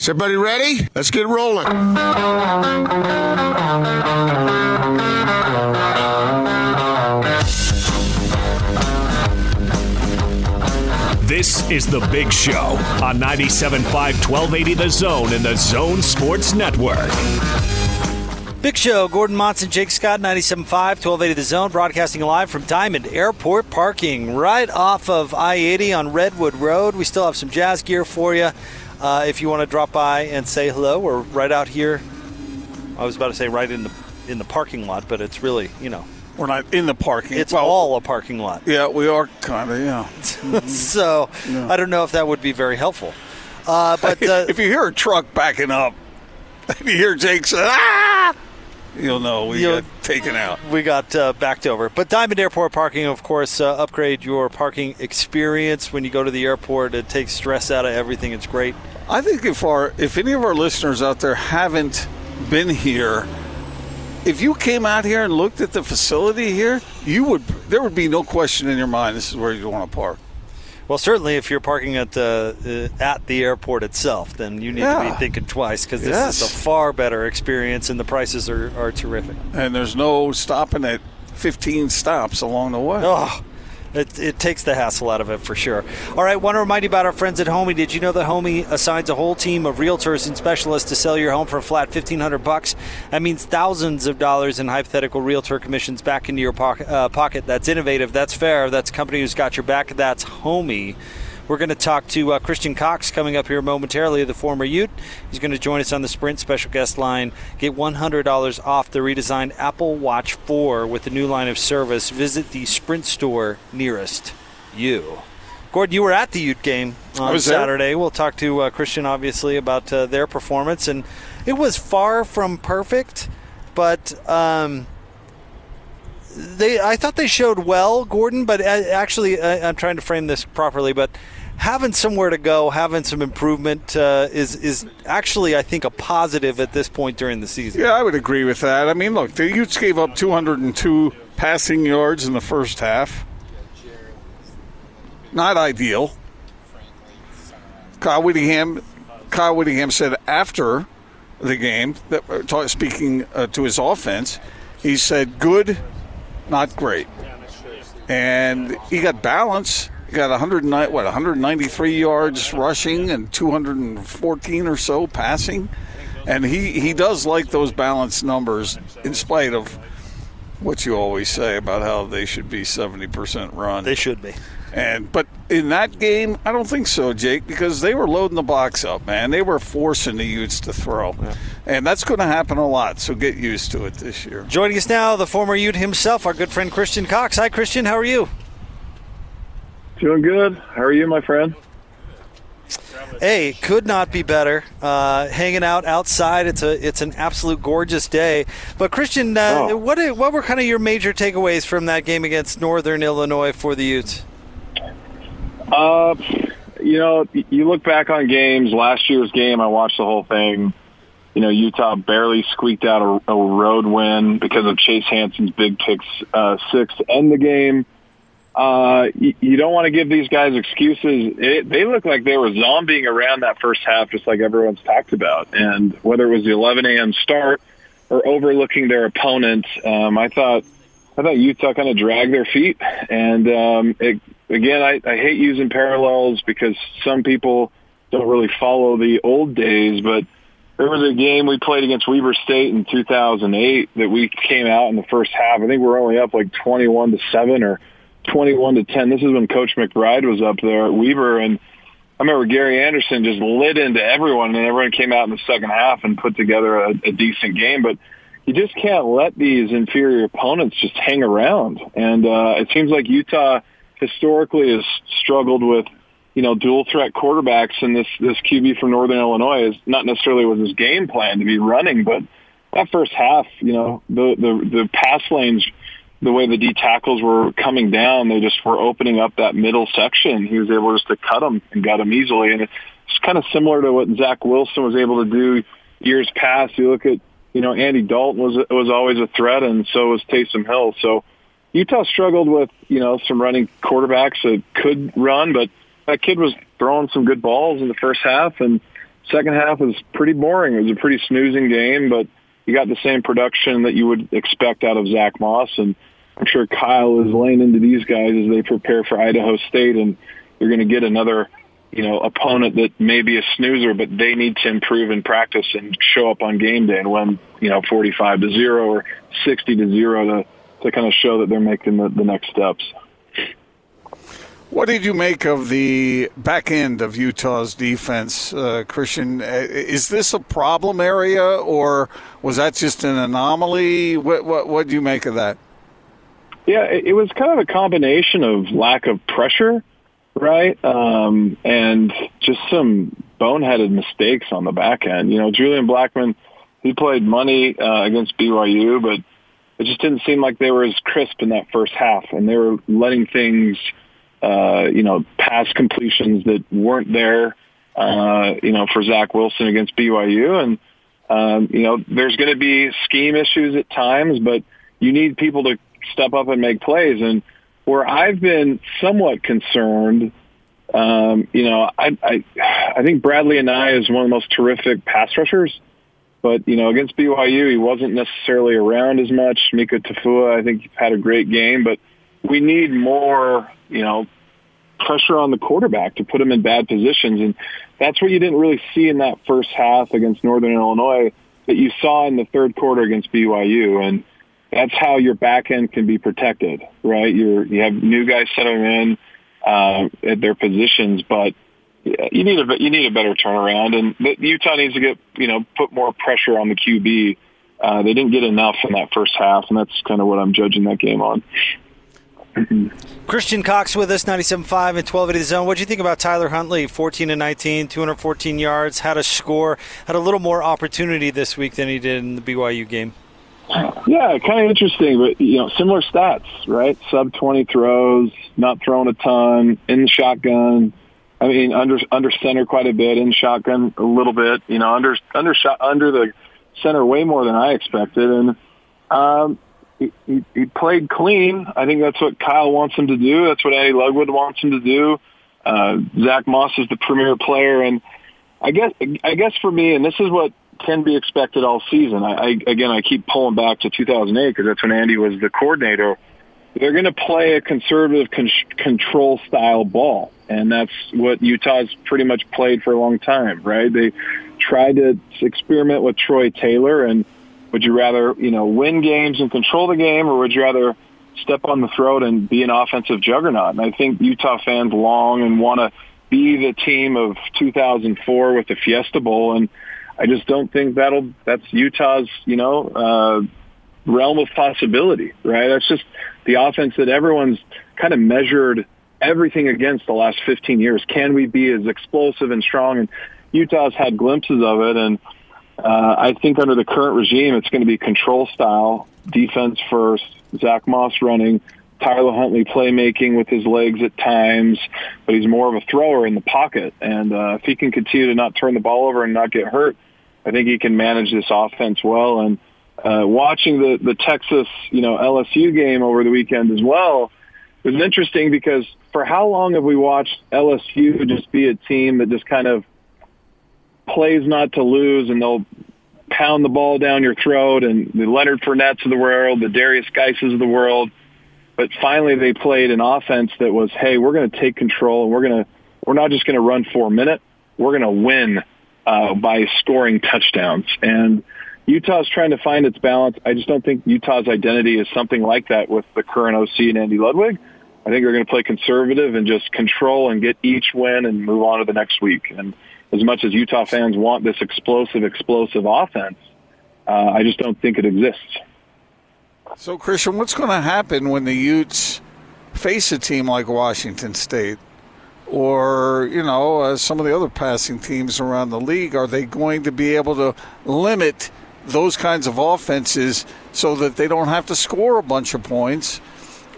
Is everybody ready? Let's get rolling. This is The Big Show on 97.5 1280 The Zone in the Zone Sports Network. Big Show, Gordon Monson, Jake Scott, 97.5, 1280 The Zone, broadcasting live from Diamond Airport Parking, right off of I 80 on Redwood Road. We still have some jazz gear for you. Uh, if you want to drop by and say hello, we're right out here. I was about to say right in the in the parking lot, but it's really, you know, We're not in the parking. it's Well, all a parking lot. Yeah, we are kind of, yeah. so I don't know if that would be very helpful. Uh, but uh, if you hear a truck backing up, if you hear Jake say, ah, you'll know we You'll- got taken out. we got uh, backed over. But Diamond Airport Parking, of course, uh, upgrade your parking experience when you go to the airport. It takes stress out of everything. It's great. I think if our if any of our listeners out there haven't been here, if you came out here and looked at the facility here, you would there would be no question in your mind this is where you want to park. Well, certainly if you're parking at the uh, at the airport itself, then you need to be thinking twice because this Yes. is a far better experience and the prices are, are terrific. And there's no stopping at 15 stops along the way. Oh, it, it takes the hassle out of it for sure. All right, want to remind you about our friends at Homie. Did you know that Homie assigns a whole team of realtors and specialists to sell your home for a flat fifteen hundred bucks? That means thousands of dollars in hypothetical realtor commissions back into your pocket. Uh, pocket. That's innovative. That's fair. That's a company who's got your back. That's Homie. We're going to talk to uh, Christian Cox coming up here momentarily, the former Ute. He's going to join us on the Sprint special guest line. Get $100 off the redesigned Apple Watch 4 with the new line of service. Visit the Sprint store nearest you. Gordon, you were at the Ute game on was there. Saturday. We'll talk to uh, Christian, obviously, about uh, their performance. And it was far from perfect, but. Um, they I thought they showed well, Gordon, but uh, actually I, I'm trying to frame this properly. But having somewhere to go, having some improvement uh, is is actually I think a positive at this point during the season. Yeah, I would agree with that. I mean, look, the Utes gave up 202 passing yards in the first half. Not ideal. Kyle Whittingham, Kyle Whittingham said after the game that uh, speaking uh, to his offense, he said good, not great, and he got balance. Got 109, what 193 yards rushing and 214 or so passing, and he he does like those balanced numbers in spite of what you always say about how they should be 70% run. They should be. And but in that game, I don't think so, Jake, because they were loading the box up, man. They were forcing the Utes to throw, and that's going to happen a lot. So get used to it this year. Joining us now, the former Ute himself, our good friend Christian Cox. Hi, Christian. How are you? Doing good. How are you, my friend? Hey, could not be better. Uh, hanging out outside, it's a it's an absolute gorgeous day. But Christian, uh, Oh. what what were kind of your major takeaways from that game against Northern Illinois for the Utes? Uh, you know, you look back on games. Last year's game, I watched the whole thing. You know, Utah barely squeaked out a, a road win because of Chase Hansen's big pick uh, six to end the game. Uh, you, you don't want to give these guys excuses. It, they look like they were zombieing around that first half, just like everyone's talked about. And whether it was the 11 a.m. start or overlooking their opponent, um, I thought I thought Utah kind of dragged their feet. And um, it, again, I, I hate using parallels because some people don't really follow the old days, but there was a game we played against Weber State in 2008 that we came out in the first half. I think we were only up like 21 to 7 or 21 to 10. This is when Coach McBride was up there at Weber. And I remember Gary Anderson just lit into everyone, and everyone came out in the second half and put together a, a decent game. But you just can't let these inferior opponents just hang around. And uh, it seems like Utah historically has struggled with, you know, dual threat quarterbacks, and this this QB from Northern Illinois is not necessarily was his game plan to be running, but that first half, you know, the the the pass lanes, the way the D tackles were coming down, they just were opening up that middle section. He was able just to cut them and got them easily, and it's kind of similar to what Zach Wilson was able to do years past. You look at you know, Andy Dalton was was always a threat, and so was Taysom Hill. So Utah struggled with you know some running quarterbacks that could run, but that kid was throwing some good balls in the first half, and second half was pretty boring. It was a pretty snoozing game, but you got the same production that you would expect out of Zach Moss. And I'm sure Kyle is laying into these guys as they prepare for Idaho State, and you're going to get another you know, opponent that may be a snoozer, but they need to improve in practice and show up on game day and win, you know, 45 to zero or 60 to zero to, to kind of show that they're making the, the next steps. What did you make of the back end of Utah's defense, uh, Christian? Uh, is this a problem area, or was that just an anomaly? What what what do you make of that? Yeah, it, was kind of a combination of lack of pressure right? Um, and just some boneheaded mistakes on the back end. You know, Julian Blackmon, he played money uh, against BYU, but it just didn't seem like they were as crisp in that first half, and they were letting things, uh, you know, pass completions that weren't there. Uh, you know, for Zach Wilson against BYU, and um, you know, there's going to be scheme issues at times, but you need people to step up and make plays. And where I've been somewhat concerned, um, you know, I, I I think Bradlee Anae is one of the most terrific pass rushers, but you know, against BYU, he wasn't necessarily around as much. Mika Tafua, I think, had a great game, but we need more, you know, pressure on the quarterback to put him in bad positions, and that's what you didn't really see in that first half against Northern Illinois that you saw in the third quarter against BYU, and that's how your back end can be protected, right? You're, you have new guys settling in uh, at their positions, but you need a you need a better turnaround, and Utah needs to get you know put more pressure on the QB. Uh, they didn't get enough in that first half, and that's kind of what I'm judging that game on. Christian Cox with us, 97.5 and 1280 the zone. What do you think about Tyler Huntley, 14 and 19, 214 yards, had a score, had a little more opportunity this week than he did in the BYU game? Yeah, kind of interesting, but you know, similar stats, right? Sub twenty throws, not throwing a ton, in the shotgun. I mean, under under center quite a bit, in shotgun a little bit. You know, under under shot under the center way more than I expected, and um, he, he, he played clean. I think that's what Kyle wants him to do. That's what Andy Ludwig wants him to do. Uh, Zach Moss is the premier player, and I guess I guess for me, and this is what can be expected all season. I, I again, I keep pulling back to 2008 because that's when Andy was the coordinator. They're going to play a conservative con- control style ball, and that's what Utah's pretty much played for a long time, right? They tried to experiment with Troy Taylor, and would you rather, you know, win games and control the game, or would you rather step on the throat and be an offensive juggernaut? And I think Utah fans long and want to be the team of 2004 with the Fiesta Bowl, and I just don't think that'll that's Utah's you know uh, realm of possibility, right? That's just the offense that everyone's kind of measured everything against the last 15 years. Can we be as explosive and strong? And Utah's had glimpses of it, and uh, I think under the current regime, it's going to be control style, defense first, Zach Moss running, Tyler Huntley playmaking with his legs at times, but he's more of a thrower in the pocket. And uh, if he can continue to not turn the ball over and not get hurt, I think he can manage this offense well. And uh, watching the the Texas, you know, LSU game over the weekend as well was interesting because for how long have we watched LSU just be a team that just kind of plays not to lose and they'll pound the ball down your throat and the Leonard Fournettes of the world, the Derrius Guices of the world. But finally they played an offense that was, hey, we're going to take control and we're going to, we're not just going to run for a minute. We're going to win uh, by scoring touchdowns. And Utah's trying to find its balance. I just don't think Utah's identity is something like that with the current OC and Andy Ludwig. I think they're going to play conservative and just control and get each win and move on to the next week. And as much as Utah fans want this explosive, explosive offense, uh, I just don't think it exists. So, Christian, what's going to happen when the Utes face a team like Washington State? Or you know uh, some of the other passing teams around the league are they going to be able to limit those kinds of offenses so that they don't have to score a bunch of points?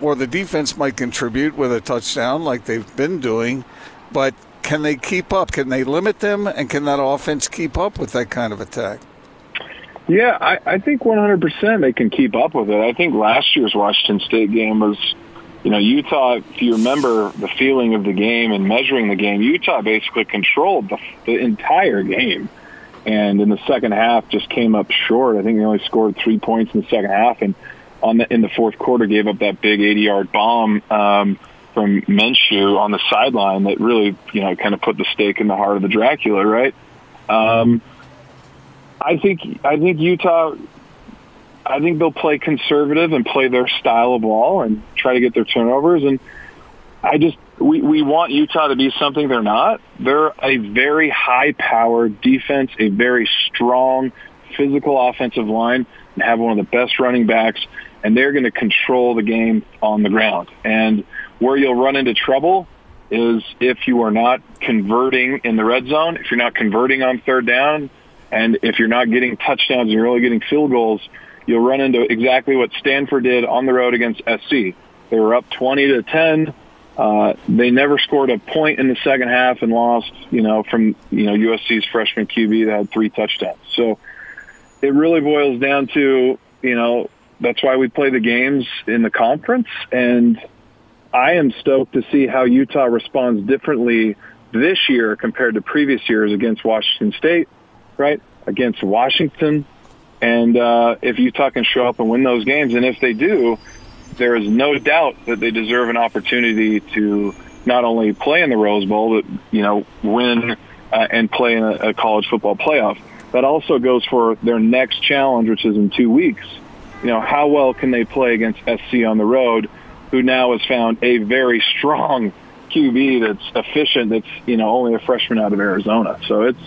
Or the defense might contribute with a touchdown like they've been doing but can they keep up? Can they limit them? And can that offense keep up with that kind of attack? Yeah I, I think 100% they can keep up with it. I think last year's washington state game was you know, Utah, if you remember the feeling of the game and measuring the game, Utah basically controlled the, the entire game. And in the second half, just came up short. I think they only scored three points in the second half, and on the in the fourth quarter, gave up that big 80-yard bomb um, from Minshew on the sideline that really, you know, kind of put the stake in the heart of the Dracula, right? Um, I think I think Utah I think they'll play conservative and play their style of ball and try to get their turnovers. And I just we we want Utah to be something they're not. They're a very high-powered defense, a very strong physical offensive line, and have one of the best running backs. And they're going to control the game on the ground. And where you'll run into trouble is if you are not converting in the red zone, if you're not converting on third down, and if you're not getting touchdowns and you're only getting field goals you'll run into exactly what Stanford did on the road against SC. They were up 20 to 10. Uh, they never scored a point in the second half and lost, you know, from, you know, USC's freshman QB that had three touchdowns. So it really boils down to, you know, that's why we play the games in the conference. And I am stoked to see how Utah responds differently this year compared to previous years against Washington State, right? Against Washington, and uh, if Utah can show up and win those games, and if they do, there is no doubt that they deserve an opportunity to not only play in the Rose Bowl, but you know, win uh, and play in a, a college football playoff. That also goes for their next challenge, which is in two weeks. You know, how well can they play against SC on the road, who now has found a very strong QB that's efficient, that's you know only a freshman out of Arizona. So it's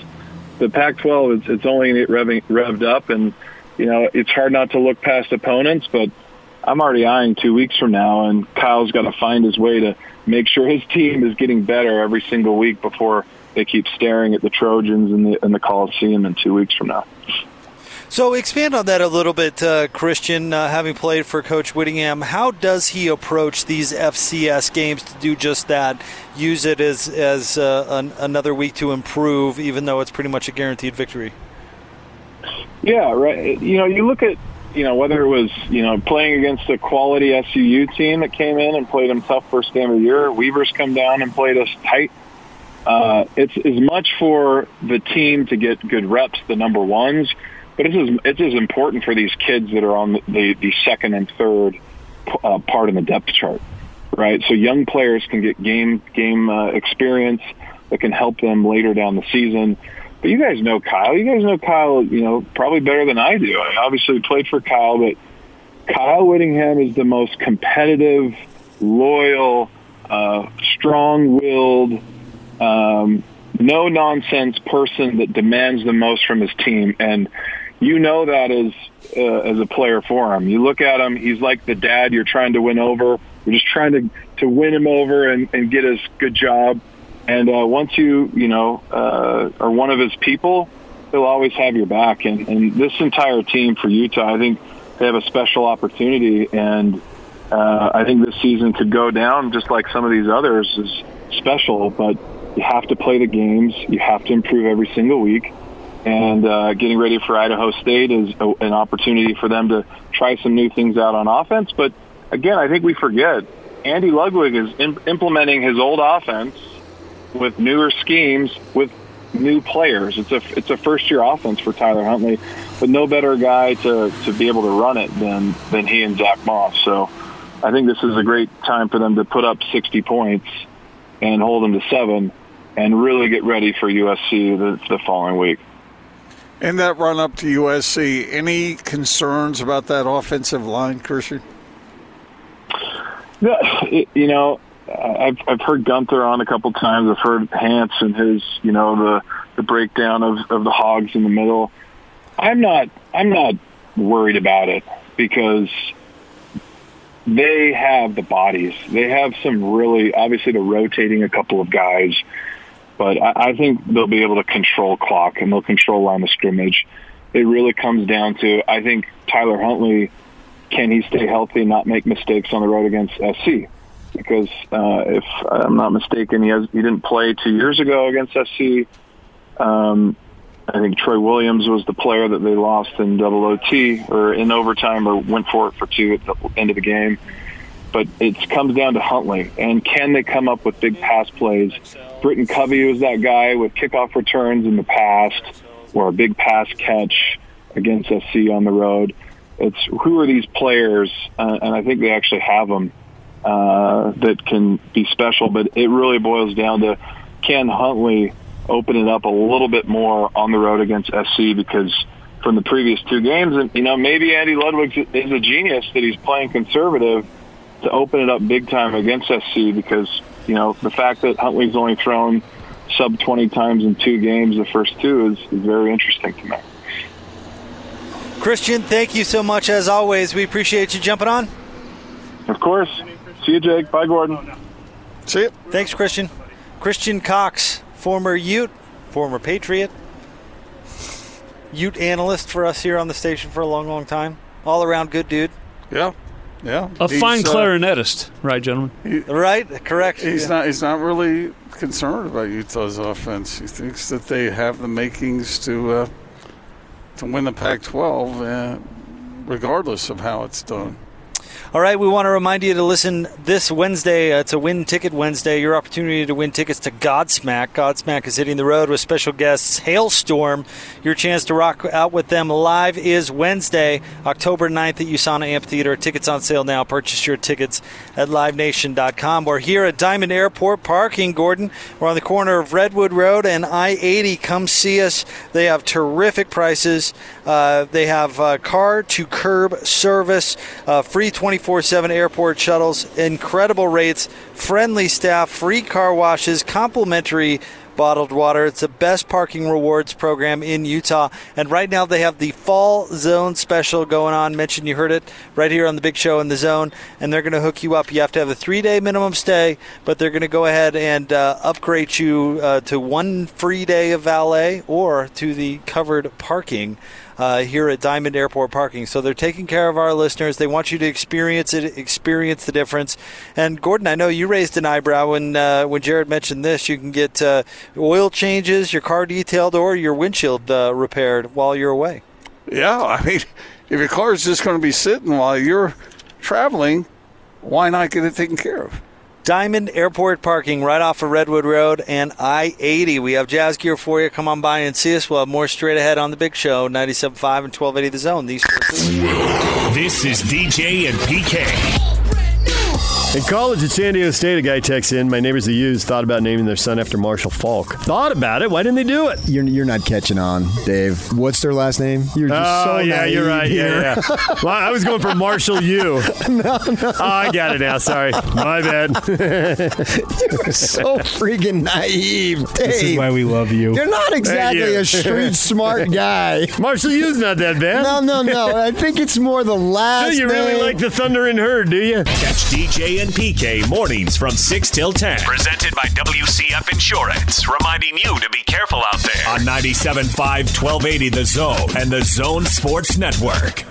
the Pac-12 it's, it's only revving, revved up, and you know it's hard not to look past opponents. But I'm already eyeing two weeks from now, and Kyle's got to find his way to make sure his team is getting better every single week before they keep staring at the Trojans in the in the Coliseum in two weeks from now. So expand on that a little bit, uh, Christian. Uh, having played for Coach Whittingham, how does he approach these FCS games to do just that? Use it as as uh, an, another week to improve, even though it's pretty much a guaranteed victory. Yeah, right. You know, you look at you know whether it was you know playing against a quality SUU team that came in and played them tough first game of the year. Weavers come down and played us tight. Uh, it's as much for the team to get good reps, the number ones but it's as, it's as important for these kids that are on the, the, second and third uh, part in the depth chart, right? So young players can get game game uh, experience that can help them later down the season. But you guys know Kyle. You guys know Kyle, you know, probably better than I do. I obviously played for Kyle, but Kyle Whittingham is the most competitive, loyal, uh, strong-willed, um, no nonsense person that demands the most from his team. And you know that as uh, as a player for him. You look at him; he's like the dad you're trying to win over. You're just trying to to win him over and, and get his good job. And uh, once you you know uh, are one of his people, he'll always have your back. And, and this entire team for Utah, I think they have a special opportunity. And uh, I think this season could go down just like some of these others is special. But you have to play the games. You have to improve every single week and uh, getting ready for Idaho State is a, an opportunity for them to try some new things out on offense. But again, I think we forget Andy Ludwig is in, implementing his old offense with newer schemes with new players. It's a it's a first year offense for Tyler Huntley, but no better guy to to be able to run it than than he and Zach Moss. So I think this is a great time for them to put up 60 points and hold them to seven, and really get ready for USC the, the following week. In that run up to USC, any concerns about that offensive line, Christian? You know, I've I've heard Gunther on a couple times. I've heard Hans and his, you know, the the breakdown of of the hogs in the middle. I'm not I'm not worried about it because they have the bodies. They have some really obviously they're rotating a couple of guys but I, I think they'll be able to control clock and they'll control line of scrimmage. It really comes down to I think Tyler Huntley can he stay healthy not make mistakes on the road against SC? Because uh, if I'm not mistaken, he has he didn't play two years ago against SC. Um, I think Troy Williams was the player that they lost in double OT or in overtime or went for it for two at the end of the game. but it comes down to Huntley and can they come up with big pass plays? Britton Covey was that guy with kickoff returns in the past, or a big pass catch against SC on the road. It's who are these players, uh, and I think they actually have them uh, that can be special. But it really boils down to can Huntley open it up a little bit more on the road against SC because from the previous two games, and you know maybe Andy Ludwig is a genius that he's playing conservative to open it up big time against SC because you know the fact that Huntley's only thrown sub 20 times in two games, the first two, is, is very interesting to me. Christian, thank you so much as always. We appreciate you jumping on. Of course. See you, Jake. Bye, Gordon. See you. Thanks, Christian. Christian Cox, former Ute, former Patriot, Ute analyst for us here on the station for a long, long time. All around good dude. Yeah. Yeah. A He's, fine uh, clarinetist, right, gentlemen? Right? Correct. He's Yeah. not. He's not really concerned about Utah's offense. He thinks that they have the makings to uh, to win the Pac-12, uh, regardless of how it's done. All right, we want to remind you to listen this Wednesday. Uh, it's a Win Ticket Wednesday. Your opportunity to win tickets to Godsmack. Godsmack is hitting the road with special guests Halestorm. Your chance to rock out with them live is Wednesday, October 9th at USANA Amphitheater. Tickets on sale now. Purchase your tickets at livenation.com. We're here at Diamond Airport Parking, Gordon. We're on the corner of Redwood Road and I 80. Come see us. They have terrific prices. Uh, they have uh, car to curb service, uh, free 24 7 airport shuttles, incredible rates, friendly staff, free car washes, complimentary bottled water. It's the best parking rewards program in Utah. And right now they have the fall zone special going on. Mentioned you heard it right here on the big show in the zone. And they're going to hook you up. You have to have a three day minimum stay, but they're going to go ahead and uh, upgrade you uh, to one free day of valet or to the covered parking. Uh, here at Diamond Airport Parking. So they're taking care of our listeners. They want you to experience it, experience the difference. And Gordon, I know you raised an eyebrow when uh, when Jared mentioned this. You can get uh, oil changes, your car detailed, or your windshield uh, repaired while you're away. Yeah, I mean, if your car is just going to be sitting while you're traveling, why not get it taken care of? Diamond Airport Parking right off of Redwood Road and I 80. We have jazz gear for you. Come on by and see us. We'll have more straight ahead on the big show 97.5 and 1280 The Zone. These. This is DJ and PK. In college at San Diego State, a guy texts in, my neighbors the U's thought about naming their son after Marshall Faulk. Thought about it. Why didn't they do it? You're, you're not catching on, Dave. What's their last name? You're just Oh, so yeah, you're right. here. Yeah, yeah. well, I was going for Marshall U. no, no. Oh, I got it now. Sorry. My bad. You're so freaking naive, Dave. This is why we love you. You're not exactly you. a street smart guy. Marshall U's not that bad. No, no, no. I think it's more the So last you really like the Thundering Herd, do you? Catch DJ and PK mornings from 6 till 10. Presented by WCF Insurance, reminding you to be careful out there. On 97.5, 1280 The Zone and The Zone Sports Network.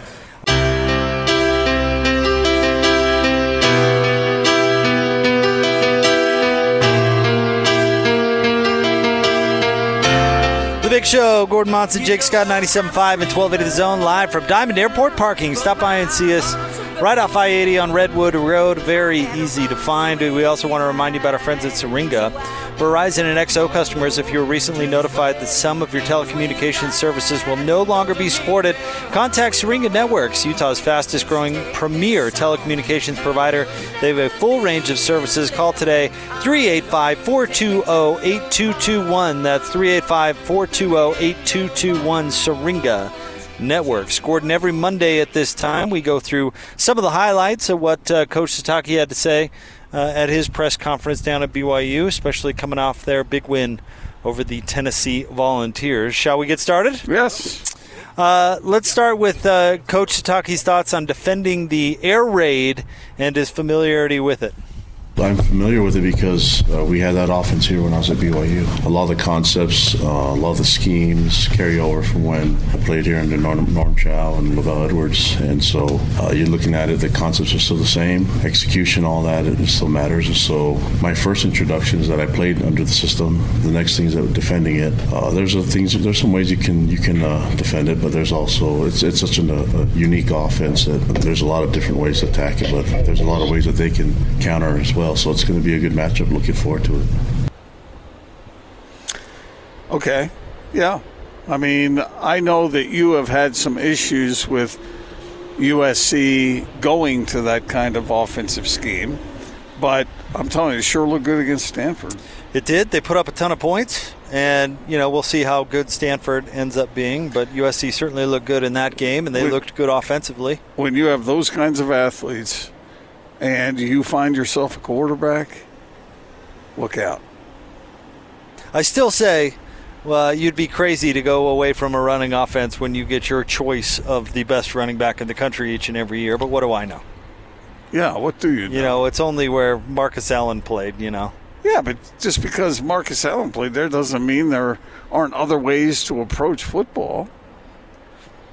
Big Show, Gordon Monson, Jake Scott, 97.5 and 1280 The Zone, live from Diamond Airport Parking. Stop by and see us right off I 80 on Redwood Road. Very easy to find. We also want to remind you about our friends at Syringa. Verizon and XO customers, if you were recently notified that some of your telecommunications services will no longer be supported, contact Syringa Networks, Utah's fastest growing premier telecommunications provider. They have a full range of services. Call today 385 420 8221. That's 385 420 8221 Syringa. Networks. Gordon, every Monday at this time, we go through some of the highlights of what uh, Coach Sitake had to say uh, at his press conference down at BYU, especially coming off their big win over the Tennessee Volunteers. Shall we get started? Yes. Uh, let's start with uh, Coach Sitake's thoughts on defending the air raid and his familiarity with it. I'm familiar with it because uh, we had that offense here when I was at BYU. A lot of the concepts, uh, a lot of the schemes carry over from when I played here under Norm, Norm Chow and LaVell Edwards. And so uh, you're looking at it, the concepts are still the same. Execution, all that, it still matters. And so my first introduction is that I played under the system. The next thing is that defending it. Uh, there's things. There's some ways you can you can uh, defend it, but there's also it's it's such an, a unique offense that there's a lot of different ways to attack it. But there's a lot of ways that they can counter as well well. So it's going to be a good matchup. Looking forward to it. Okay. Yeah. I mean, I know that you have had some issues with USC going to that kind of offensive scheme, but I'm telling you, it sure looked good against Stanford. It did. They put up a ton of points, and you know we'll see how good Stanford ends up being. But USC certainly looked good in that game, and they when, looked good offensively. When you have those kinds of athletes and you find yourself a quarterback, look out. I still say, well, you'd be crazy to go away from a running offense when you get your choice of the best running back in the country each and every year. But what do I know? Yeah, what do you know? You know, it's only where Marcus Allen played, you know. Yeah, but just because Marcus Allen played there doesn't mean there aren't other ways to approach football.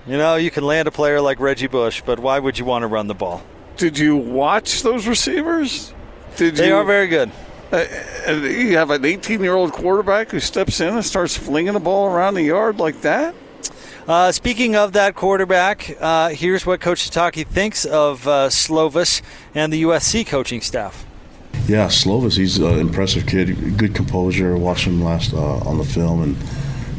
You know, you can land a player like Reggie Bush, but why would you want to run the ball? Did you watch those receivers? Did they you, are very good. Uh, you have an 18 year old quarterback who steps in and starts flinging the ball around the yard like that. Uh, speaking of that quarterback, uh, here's what Coach Sitake thinks of uh, Slovis and the USC coaching staff. Yeah, Slovis, he's an impressive kid. Good composure. Watched him last uh, on the film, and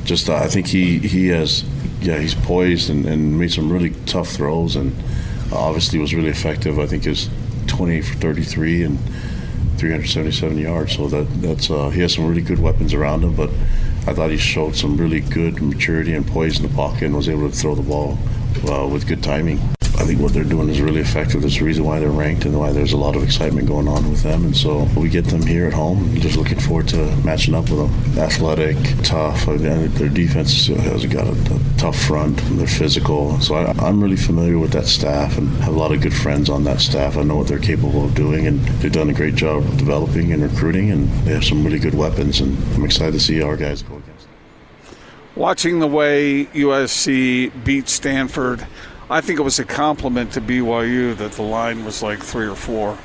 just uh, I think he he has yeah he's poised and, and made some really tough throws and obviously was really effective. I think is 20 for 33 and 377 yards. So that that's uh, he has some really good weapons around him. But I thought he showed some really good maturity and poise in the pocket and was able to throw the ball uh, with good timing. I think what they're doing is really effective. There's a reason why they're ranked and why there's a lot of excitement going on with them. And so we get them here at home. Just looking forward to matching up with them. Athletic, tough. Their defense has got a, a tough front. They're physical. So I, I'm really familiar with that staff and have a lot of good friends on that staff. I know what they're capable of doing, and they've done a great job of developing and recruiting. And they have some really good weapons. And I'm excited to see our guys go against. Them. Watching the way USC beat Stanford I think it was a compliment to BYU that the line was like three or four.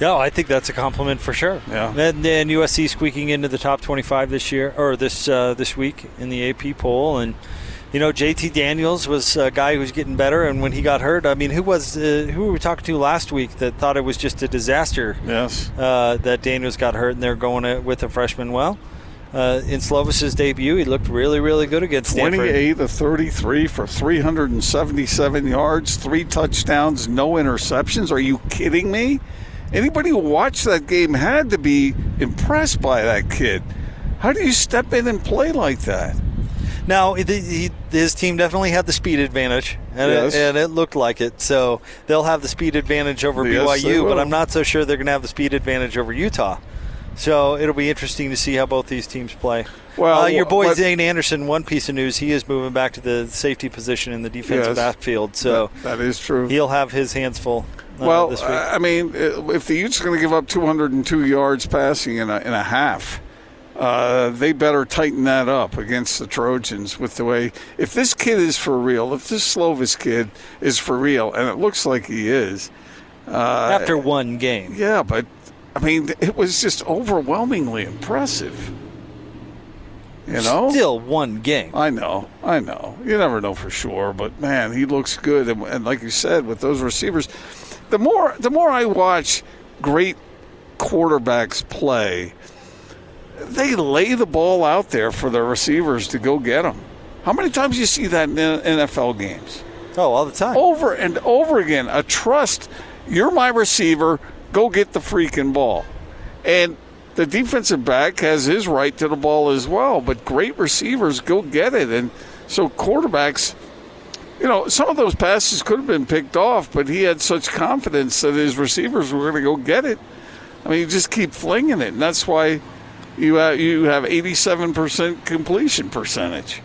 Yeah, I think that's a compliment for sure. Yeah, and, and USC squeaking into the top 25 this year or this uh, this week in the AP poll, and you know JT Daniels was a guy who's getting better, and when he got hurt, I mean, who was uh, who were we talking to last week that thought it was just a disaster? Yes, uh, that Daniels got hurt, and they're going with a freshman. Well, uh, in Slovis's debut, he looked really, really good against Stanford. 28 of 33 for 377 yards, three touchdowns, no interceptions. Are you kidding me? Anybody who watched that game had to be impressed by that kid. How do you step in and play like that? Now, he, his team definitely had the speed advantage, and, yes. it, and, it, looked like it. So they'll have the speed advantage over yes, BYU, but I'm not so sure they're going to have the speed advantage over Utah. So it'll be interesting to see how both these teams play. Well, uh, your boy what, Zayne Anderson. One piece of news: he is moving back to the safety position in the defensive yes, backfield. So that, that is true. He'll have his hands full. Uh, well, I mean, if the Utes are going to give up 202 yards passing in a, in a half, uh, they better tighten that up against the Trojans with the way. If this kid is for real, if this Slovis kid is for real, and it looks like he is. Uh, After one game. Yeah, but I mean, it was just overwhelmingly impressive. You know, still one game. I know, I know. You never know for sure, but man, he looks good. And, and, like you said, with those receivers, the more the more I watch great quarterbacks play, they lay the ball out there for the receivers to go get them. How many times you see that in NFL games? Oh, all the time. Over and over again. A trust. You're my receiver go get the freaking ball. And the defensive back has his right to the ball as well, but great receivers go get it. And so quarterbacks, you know, some of those passes could have been picked off, but he had such confidence that his receivers were going to go get it. I mean, you just keep flinging it, and that's why you have, you have 87% completion percentage.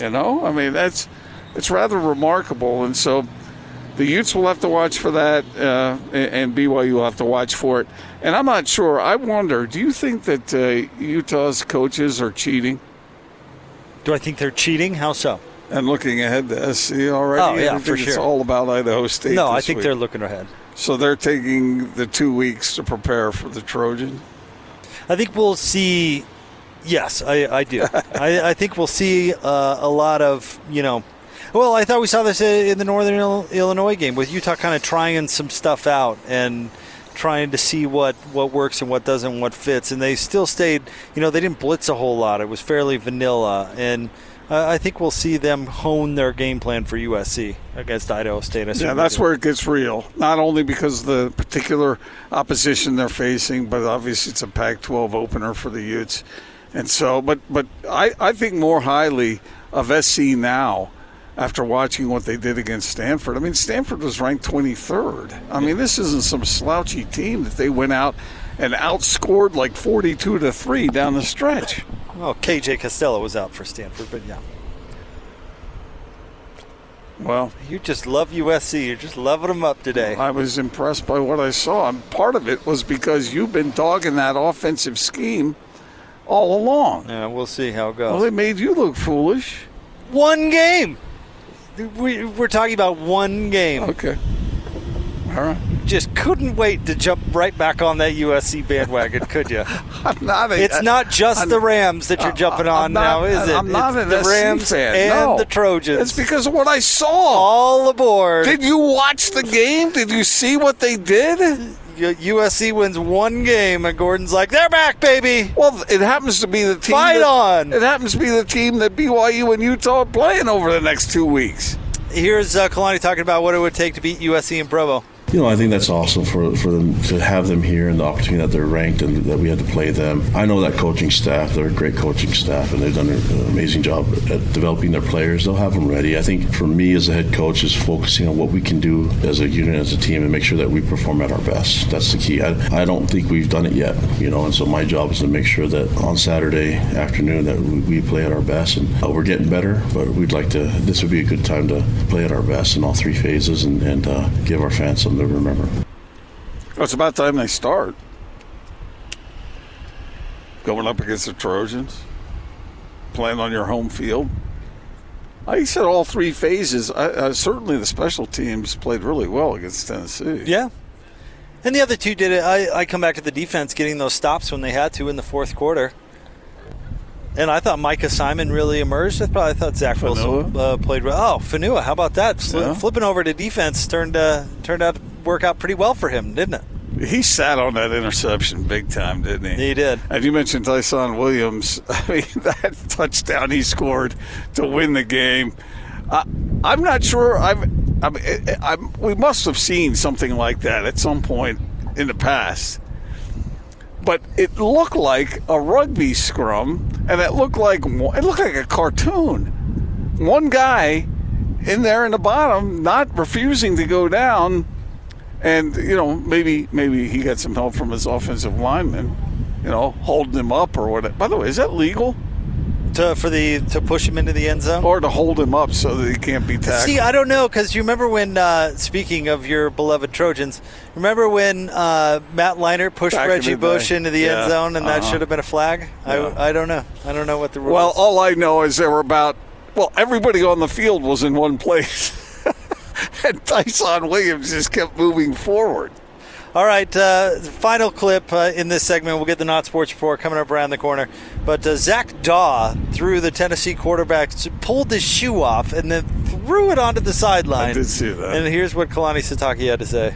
You know, I mean that's it's rather remarkable, and so the Utes will have to watch for that, uh, and BYU will have to watch for it. And I'm not sure. I wonder. Do you think that uh, Utah's coaches are cheating? Do I think they're cheating? How so? And looking ahead to SC already. Oh yeah, for sure. It's all about Idaho State. No, I think week. they're looking ahead. So they're taking the two weeks to prepare for the Trojan. I think we'll see. Yes, I, I do. I, I think we'll see uh, a lot of you know. Well, I thought we saw this in the Northern Illinois game with Utah kind of trying some stuff out and trying to see what, what works and what doesn't, what fits. And they still stayed, you know, they didn't blitz a whole lot. It was fairly vanilla. And uh, I think we'll see them hone their game plan for USC against Idaho State. Yeah, that's where it gets real. Not only because of the particular opposition they're facing, but obviously it's a Pac-12 opener for the Utes, and so. But but I I think more highly of SC now after watching what they did against Stanford. I mean, Stanford was ranked 23rd. I mean, this isn't some slouchy team that they went out and outscored like 42 to three down the stretch. Well, KJ Costello was out for Stanford, but yeah. Well, You just love USC. You're just loving them up today. I was impressed by what I saw. And part of it was because you've been dogging that offensive scheme all along. Yeah, we'll see how it goes. Well, they made you look foolish. one game. We, we're talking about one game. Okay. All right. Just couldn't wait to jump right back on that USC bandwagon, could you? I'm not a, It's not just I'm- the Rams that you're jumping I'm on not- now, is it? I'm not it's the SC Rams fan. and No. the Trojans. It's because of what I saw. all aboard. Did you watch the game? Did you see what they did? USC wins one game, and Gordon's like, "They're back, baby." Well, it happens to be the team. Fight that- on. It happens to be the team that BYU and Utah are playing over the next two weeks. Here's uh, Kalani talking about what it would take to beat USC in Provo. You know, I think that's awesome for, for them to have them here and the opportunity that they're ranked and that we had to play them. I know that coaching staff; they're a great coaching staff, and they've done an amazing job at developing their players. They'll have them ready. I think for me as a head coach is focusing on what we can do as a unit, as a team, and make sure that we perform at our best. That's the key. I, I don't think we've done it yet, you know, and so my job is to make sure that on Saturday afternoon that we, we play at our best, and uh, we're getting better. But we'd like to. This would be a good time to play at our best in all three phases and, and uh, give our fans something to remember. Well, it's about time they start. Going up against the Trojans, playing on your home field. I said all three phases. I, uh, certainly, the special teams played really well against Tennessee. Yeah. And the other two did it. I, I come back to the defense getting those stops when they had to in the fourth quarter. And I thought Micah Simon really emerged. I thought, I thought Zach Wilson uh, played well. Oh, Fanua, how about that? Yeah. Flipping over to defense turned uh, turned out to work out pretty well for him, didn't it? He sat on that interception big time, didn't he? He did. And you mentioned Tyson Williams. I mean, that touchdown he scored to win the game. I, I'm not sure. I've, I mean, I, I, we must have seen something like that at some point in the past. But it looked like a rugby scrum, and it looked like it looked like a cartoon. One guy in there in the bottom, not refusing to go down, and you know maybe maybe he got some help from his offensive lineman, you know, holding him up or what. By the way, is that legal? To, for the to push him into the end zone. Or to hold him up so that he can't be tackled? See, I don't know because you remember when, uh, speaking of your beloved Trojans, remember when uh, Matt Leinart pushed Back Reggie the Bush into the Yeah, end zone and that uh-huh. should have been a flag? Yeah. I, I don't know. I don't know what the rules. well, all I know is there were about well, everybody on the field was in one place, and Tyson Williams just kept moving forward. All right, uh, final clip uh, in this segment. We'll get the Not Sports Report coming up around the corner. But uh, Zach Dawe threw the Tennessee quarterback, pulled his shoe off, and then threw it onto the sideline. I did see that. And here's what Kalani Sitake had to say.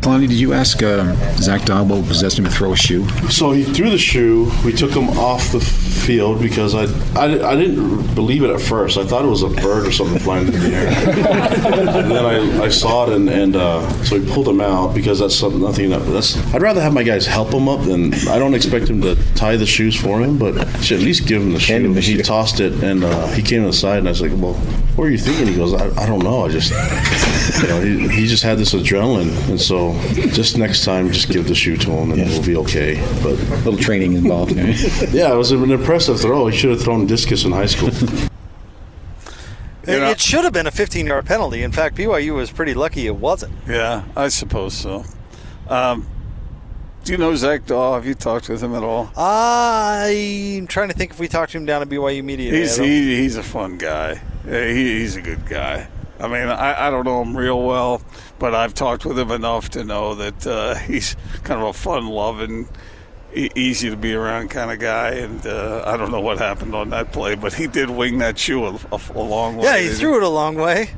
Kalani, did you ask uh, Zach Dawe what possessed him to throw a shoe? So he threw the shoe. We took him off the field because I, I, I didn't believe it at first. I thought it was a bird or something flying in the air. and then I, I saw it, and, and uh, so we pulled him out because that's something, nothing that that's. I'd rather have my guys help him up than I don't expect him to tie the shoes for him, but should at least give him the shoe. him the he shoe. tossed it, and uh, he came to the side, and I was like, "Well, what are you thinking?" He goes, "I, I don't know. I just, you know, he, he just had this adrenaline, and so just next time, just give the shoe to him, and we'll be okay." But A little training involved. yeah, it was an impressive throw. He should have thrown discus in high school. You know? It should have been a 15 yard penalty. In fact, BYU was pretty lucky it wasn't. Yeah, I suppose so. Um, do you know Zach Dawe? Have you talked with him at all? I'm trying to think if we talked to him down at BYU Media. He's he, he's a fun guy. He, he's a good guy. I mean, I, I don't know him real well, but I've talked with him enough to know that uh, he's kind of a fun-loving, e- easy to be around kind of guy. And uh, I don't know what happened on that play, but he did wing that shoe a, a, a long way. yeah, he threw it a long way.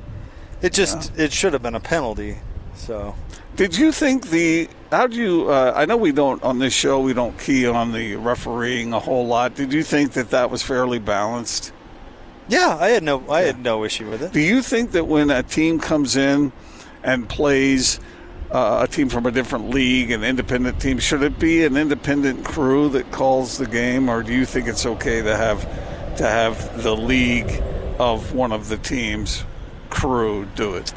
It just it should have been a penalty. So Did you think the? How do you? Uh, I know we don't on this show. We don't key on the refereeing a whole lot. Did you think that that was fairly balanced? Yeah, I had no I had no issue with it. Do you think that when a team comes in and plays uh, a team from a different league, an independent team, should it be an independent crew that calls the game, or do you think it's okay to have to have the league of one of the teams crew do it?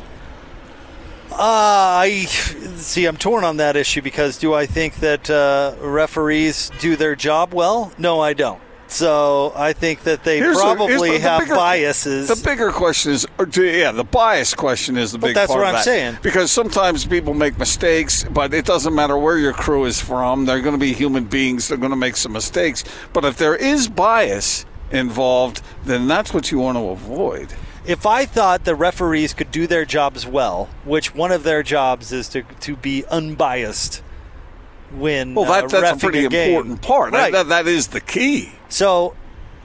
Uh, I see. I'm torn on that issue because do I think that uh, referees do their job well? No, I don't. So I think that they Here's probably the- the have bigger- biases. The bigger question is, yeah, the bias question is the But big that's part what I'm that. saying. Because sometimes people make mistakes, but it doesn't matter where your crew is from. They're going to be human beings. They're going to make some mistakes. But if there is bias involved, then that's what you want to avoid. if I thought the referees could do their jobs well, which one of their jobs is to to be unbiased when Well, that, uh, that's a pretty game. important part. Right. that- that is the key. So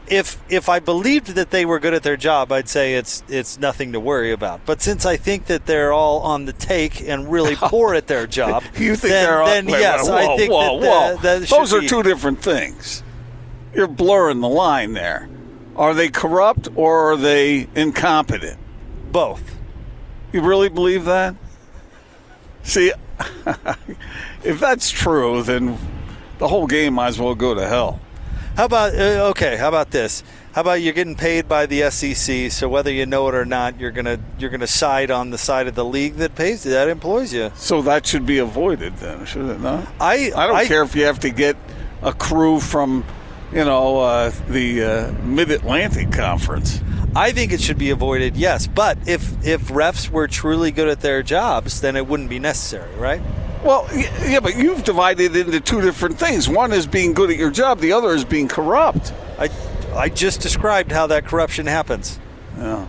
if if I believed that they were good at their job, I'd say it's it's nothing to worry about. But since I think that they're all on the take and really poor at their job, You think then, they're then wait, yes, whoa, I think whoa, that, whoa. that Those are be- two different things. You're blurring the line there. Are they corrupt or are they incompetent? both. You really believe that? See, if that's true, then the whole game might as well go to hell. How about uh, okay? How about this? How about you're getting paid by the SEC, so whether you know it or not, you're gonna you're gonna side on the side of the league that pays you, that employs you. So that should be avoided then, should it not? I I don't care if you have to get a crew from, you know, uh, the uh, Mid Atlantic Conference. I think it should be avoided. Yes, but if if refs were truly good at their jobs, then it wouldn't be necessary, right? Well, yeah, but you've divided it into two different things. One is being good at your job. The other is being corrupt. I I just described how that corruption happens. Yeah.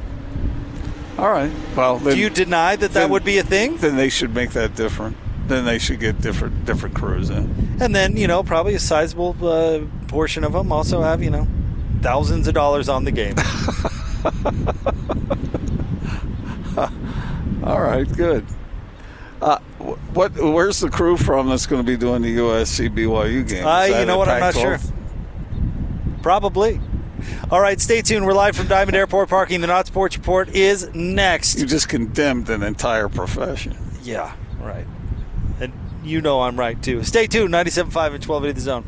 All right. Well, then, Do you deny that that would be a thing? then they should make that different. Then they should get different different crews in. And then you know probably a sizable uh, portion of them also have you know thousands of dollars on the game. All right, good. Uh, what? Where's the crew from that's going to be doing the USC BYU game? Is Uh, you that know at what? I'm not sure. Probably. All right, stay tuned. We're live from Diamond Airport Parking. The Not Sports Report is next. You just condemned an entire profession. Yeah, right. And you know I'm right too. Stay tuned. 97.5 and 1280 the zone.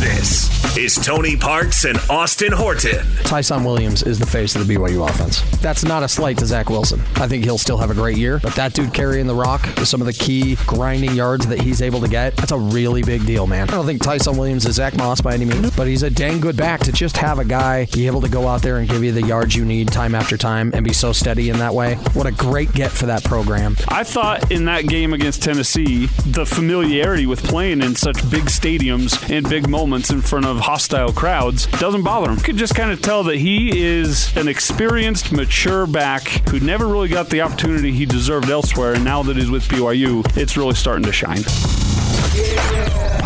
This is Tony Parks and Austin Horton. Tyson Williams is the face of the BYU offense. That's not a slight to Zach Wilson. I think he'll still have a great year, but that dude carrying the rock with some of the key grinding yards that he's able to get, that's a really big deal, man. I don't think Tyson Williams is Zach Moss by any means, but he's a dang good back to just have a guy be able to go out there and give you the yards you need time after time and be so steady in that way. What a great get for that program. I thought in that game against Tennessee, the familiarity with playing in such big stadiums and big moments in front of hostile crowds doesn't bother him. You could just kind of tell that he is an experienced, mature back who never really got the opportunity he deserved elsewhere, and now that he's with BYU, it's really starting to shine.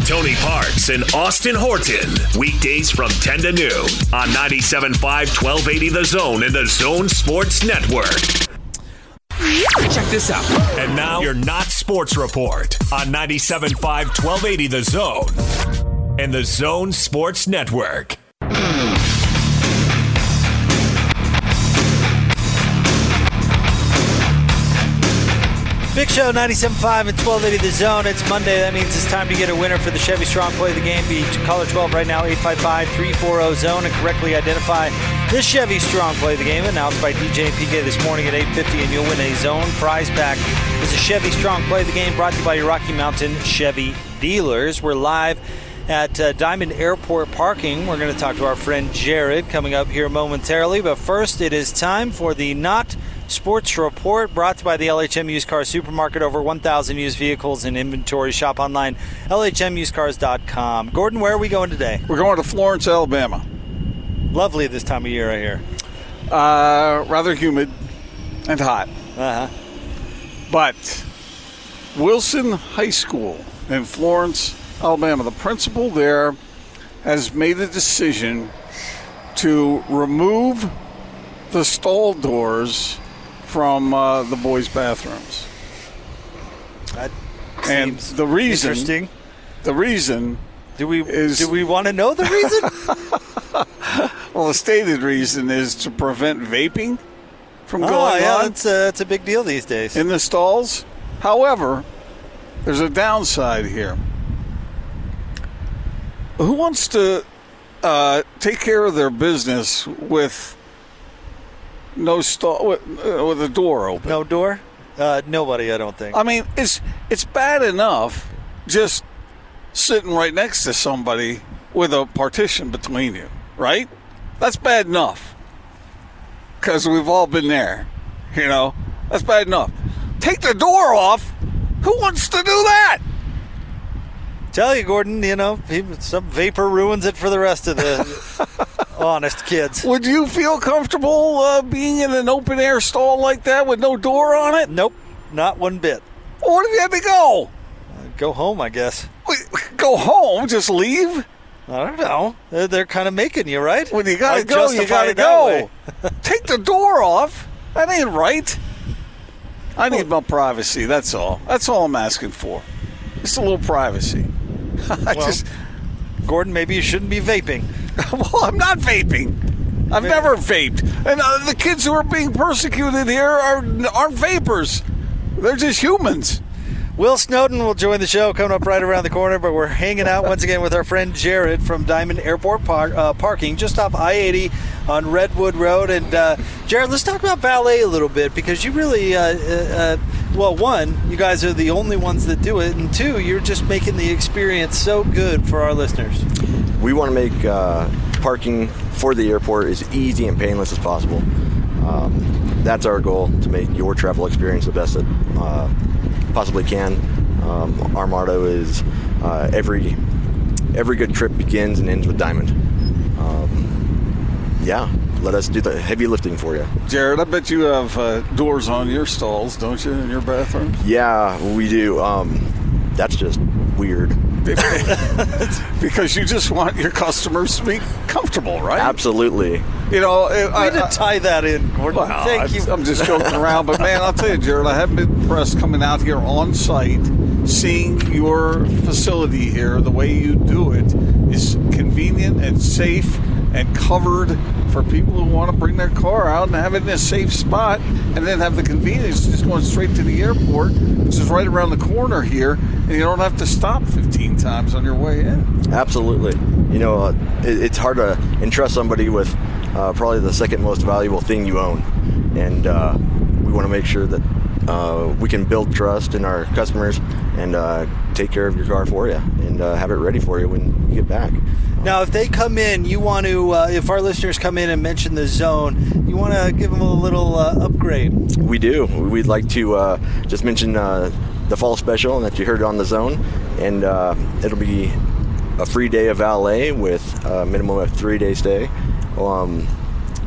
Tony Parks and Austin Horton. Weekdays from 10 to noon on 97.5 1280 The Zone and The Zone Sports Network. Check this out. And now your Not Sports Report on 97.5 1280 The Zone and The Zone Sports Network. Big Show 97.5 and 1280 The Zone. It's Monday. That means it's time to get a winner for the Chevy Strong Play of the Game. Be caller 12 right now, 855-340 Zone, and correctly identify this Chevy Strong Play of the Game announced by DJ PK this morning at 850, and you'll win a Zone prize pack. This is Chevy Strong Play of the Game brought to you by your Rocky Mountain Chevy dealers. We're live at uh, Diamond Airport Parking. We're going to talk to our friend Jared coming up here momentarily. But first, it is time for the Not Sports Report brought to you by the LHM Used Car Supermarket. Over 1,000 used vehicles in inventory. Shop online, LHMUsedCars.com. Gordon, where are we going today? We're going to Florence, Alabama. Lovely this time of year, I hear. Uh, rather humid and hot. Uh huh. But Wilson High School in Florence, Alabama, the principal there has made a decision to remove the stall doors from uh, the boys' bathrooms. That and the reason, interesting. the reason Do we is do we want to know the reason? well, the stated reason is to prevent vaping from oh, going yeah, on that's a, that's a big deal these days. in the stalls. However, there's a downside here. Who wants to uh, take care of their business with no stall with, uh, with the door open? No door? Uh, nobody, I don't think. I mean, it's it's bad enough just sitting right next to somebody with a partition between you, right? That's bad enough. Because we've all been there, you know. That's bad enough. Take the door off. Who wants to do that? Tell you, Gordon, you know, he- some vapor ruins it for the rest of the honest kids. Would you feel comfortable uh, being in an open air stall like that with no door on it? Nope, not one bit. What if you had to go? Go home, I guess. Wait, Go home? Just leave? I don't know. They're, they're kind of making you, right? When you gotta I go, you gotta go. Take the door off. That ain't right. I need my privacy. That's all. That's all I'm asking for. Just a little privacy. I Well, just, Gordon, maybe you shouldn't be vaping. well, I'm not vaping. I've never vaped, and uh, the kids who are being persecuted here are aren't vapors. They're just humans. Will Snowden will join the show coming up right around the corner, but we're hanging out once again with our friend Jared from Diamond Airport Par- uh, Parking, just off I 80 on Redwood Road. And uh, Jared, let's talk about valet a little bit because you really, uh, uh, uh, well, one, you guys are the only ones that do it, and two, you're just making the experience so good for our listeners. We want to make uh, parking for the airport as easy and painless as possible. Um, that's our goal to make your travel experience the best uh, possibly can. Um, our motto is uh, every every good trip begins and ends with Diamond. Um, yeah, let us do the heavy lifting for you. Jared, I bet you have uh, doors on your stalls, don't you, in your bathroom? Yeah, we do. Um, that's just weird. because you just want your customers to be comfortable, right? Absolutely. You know, Way I, to I, tie that in, Gordon. Well, Thank I, you. I'm just joking around, but man, I'll tell you, Jared, I haven't been impressed coming out here on site, seeing your facility here. The way you do it is convenient and safe and covered for people who want to bring their car out and have it in a safe spot, and then have the convenience of just going straight to the airport, which is right around the corner here, and you don't have to stop 15 times on your way in. Absolutely. You know, uh, it, it's hard to entrust somebody with uh, probably the second most valuable thing you own. And uh, we want to make sure that uh, we can build trust in our customers and uh, take care of your car for you and uh, have it ready for you when get back. Now, if they come in, you want to, uh, if our listeners come in and mention the zone, you want to give them a little uh, upgrade. We do. We'd like to uh, just mention uh, the fall special and that you heard on the zone, and uh, it'll be a free day of valet with a minimum of three day stay. Um,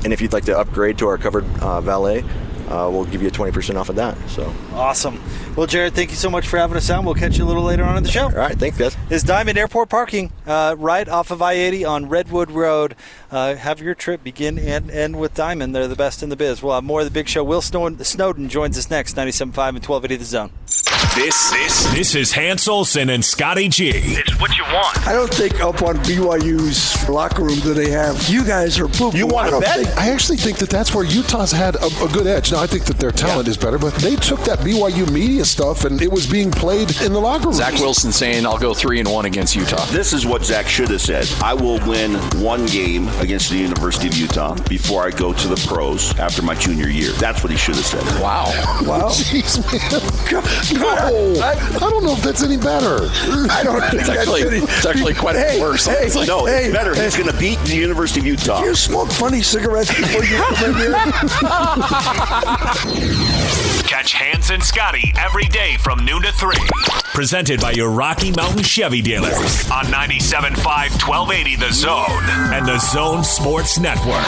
and if you'd like to upgrade to our covered uh, valet, uh, we'll give you 20% off of that. So, Awesome. Well, Jared, thank you so much for having us on. We'll catch you a little later on in the show. all right, thanks, guys. It's Diamond Airport Parking uh, right off of I 80 on Redwood Road. Uh, have your trip begin and end with Diamond. They're the best in the biz. We'll have more of the big show. Will Snowden, Snowden joins us next, 97.5 and 1280 The Zone. This this this is Hans Olsen and Scotty G. It's what you want. I don't think up on BYU's locker room do they have. You guys are poop. You want I to bet? think- I actually think that that's where Utah's had a, a good edge. Now, I think that their talent is better, but they took that BYU media stuff and it was being played in the locker room. Zach Wilson saying, I'll go three and one against Utah. This is what Zach should have said. I will win one game against the University of Utah before I go to the pros after my junior year. That's what he should have said. Wow. Wow. Jeez, man. God, I, I don't know if that's any better. I don't think It's that's actually, any- it's actually quite Hey, worse. hey, no, hey, it's better. hey. He's going to beat the University of Utah. You smoke funny cigarettes before you come in here. Catch Hans and Scotty every day from noon to 3. Presented by your Rocky Mountain Chevy dealers on 97.5 1280 The Zone and The Zone Sports Network.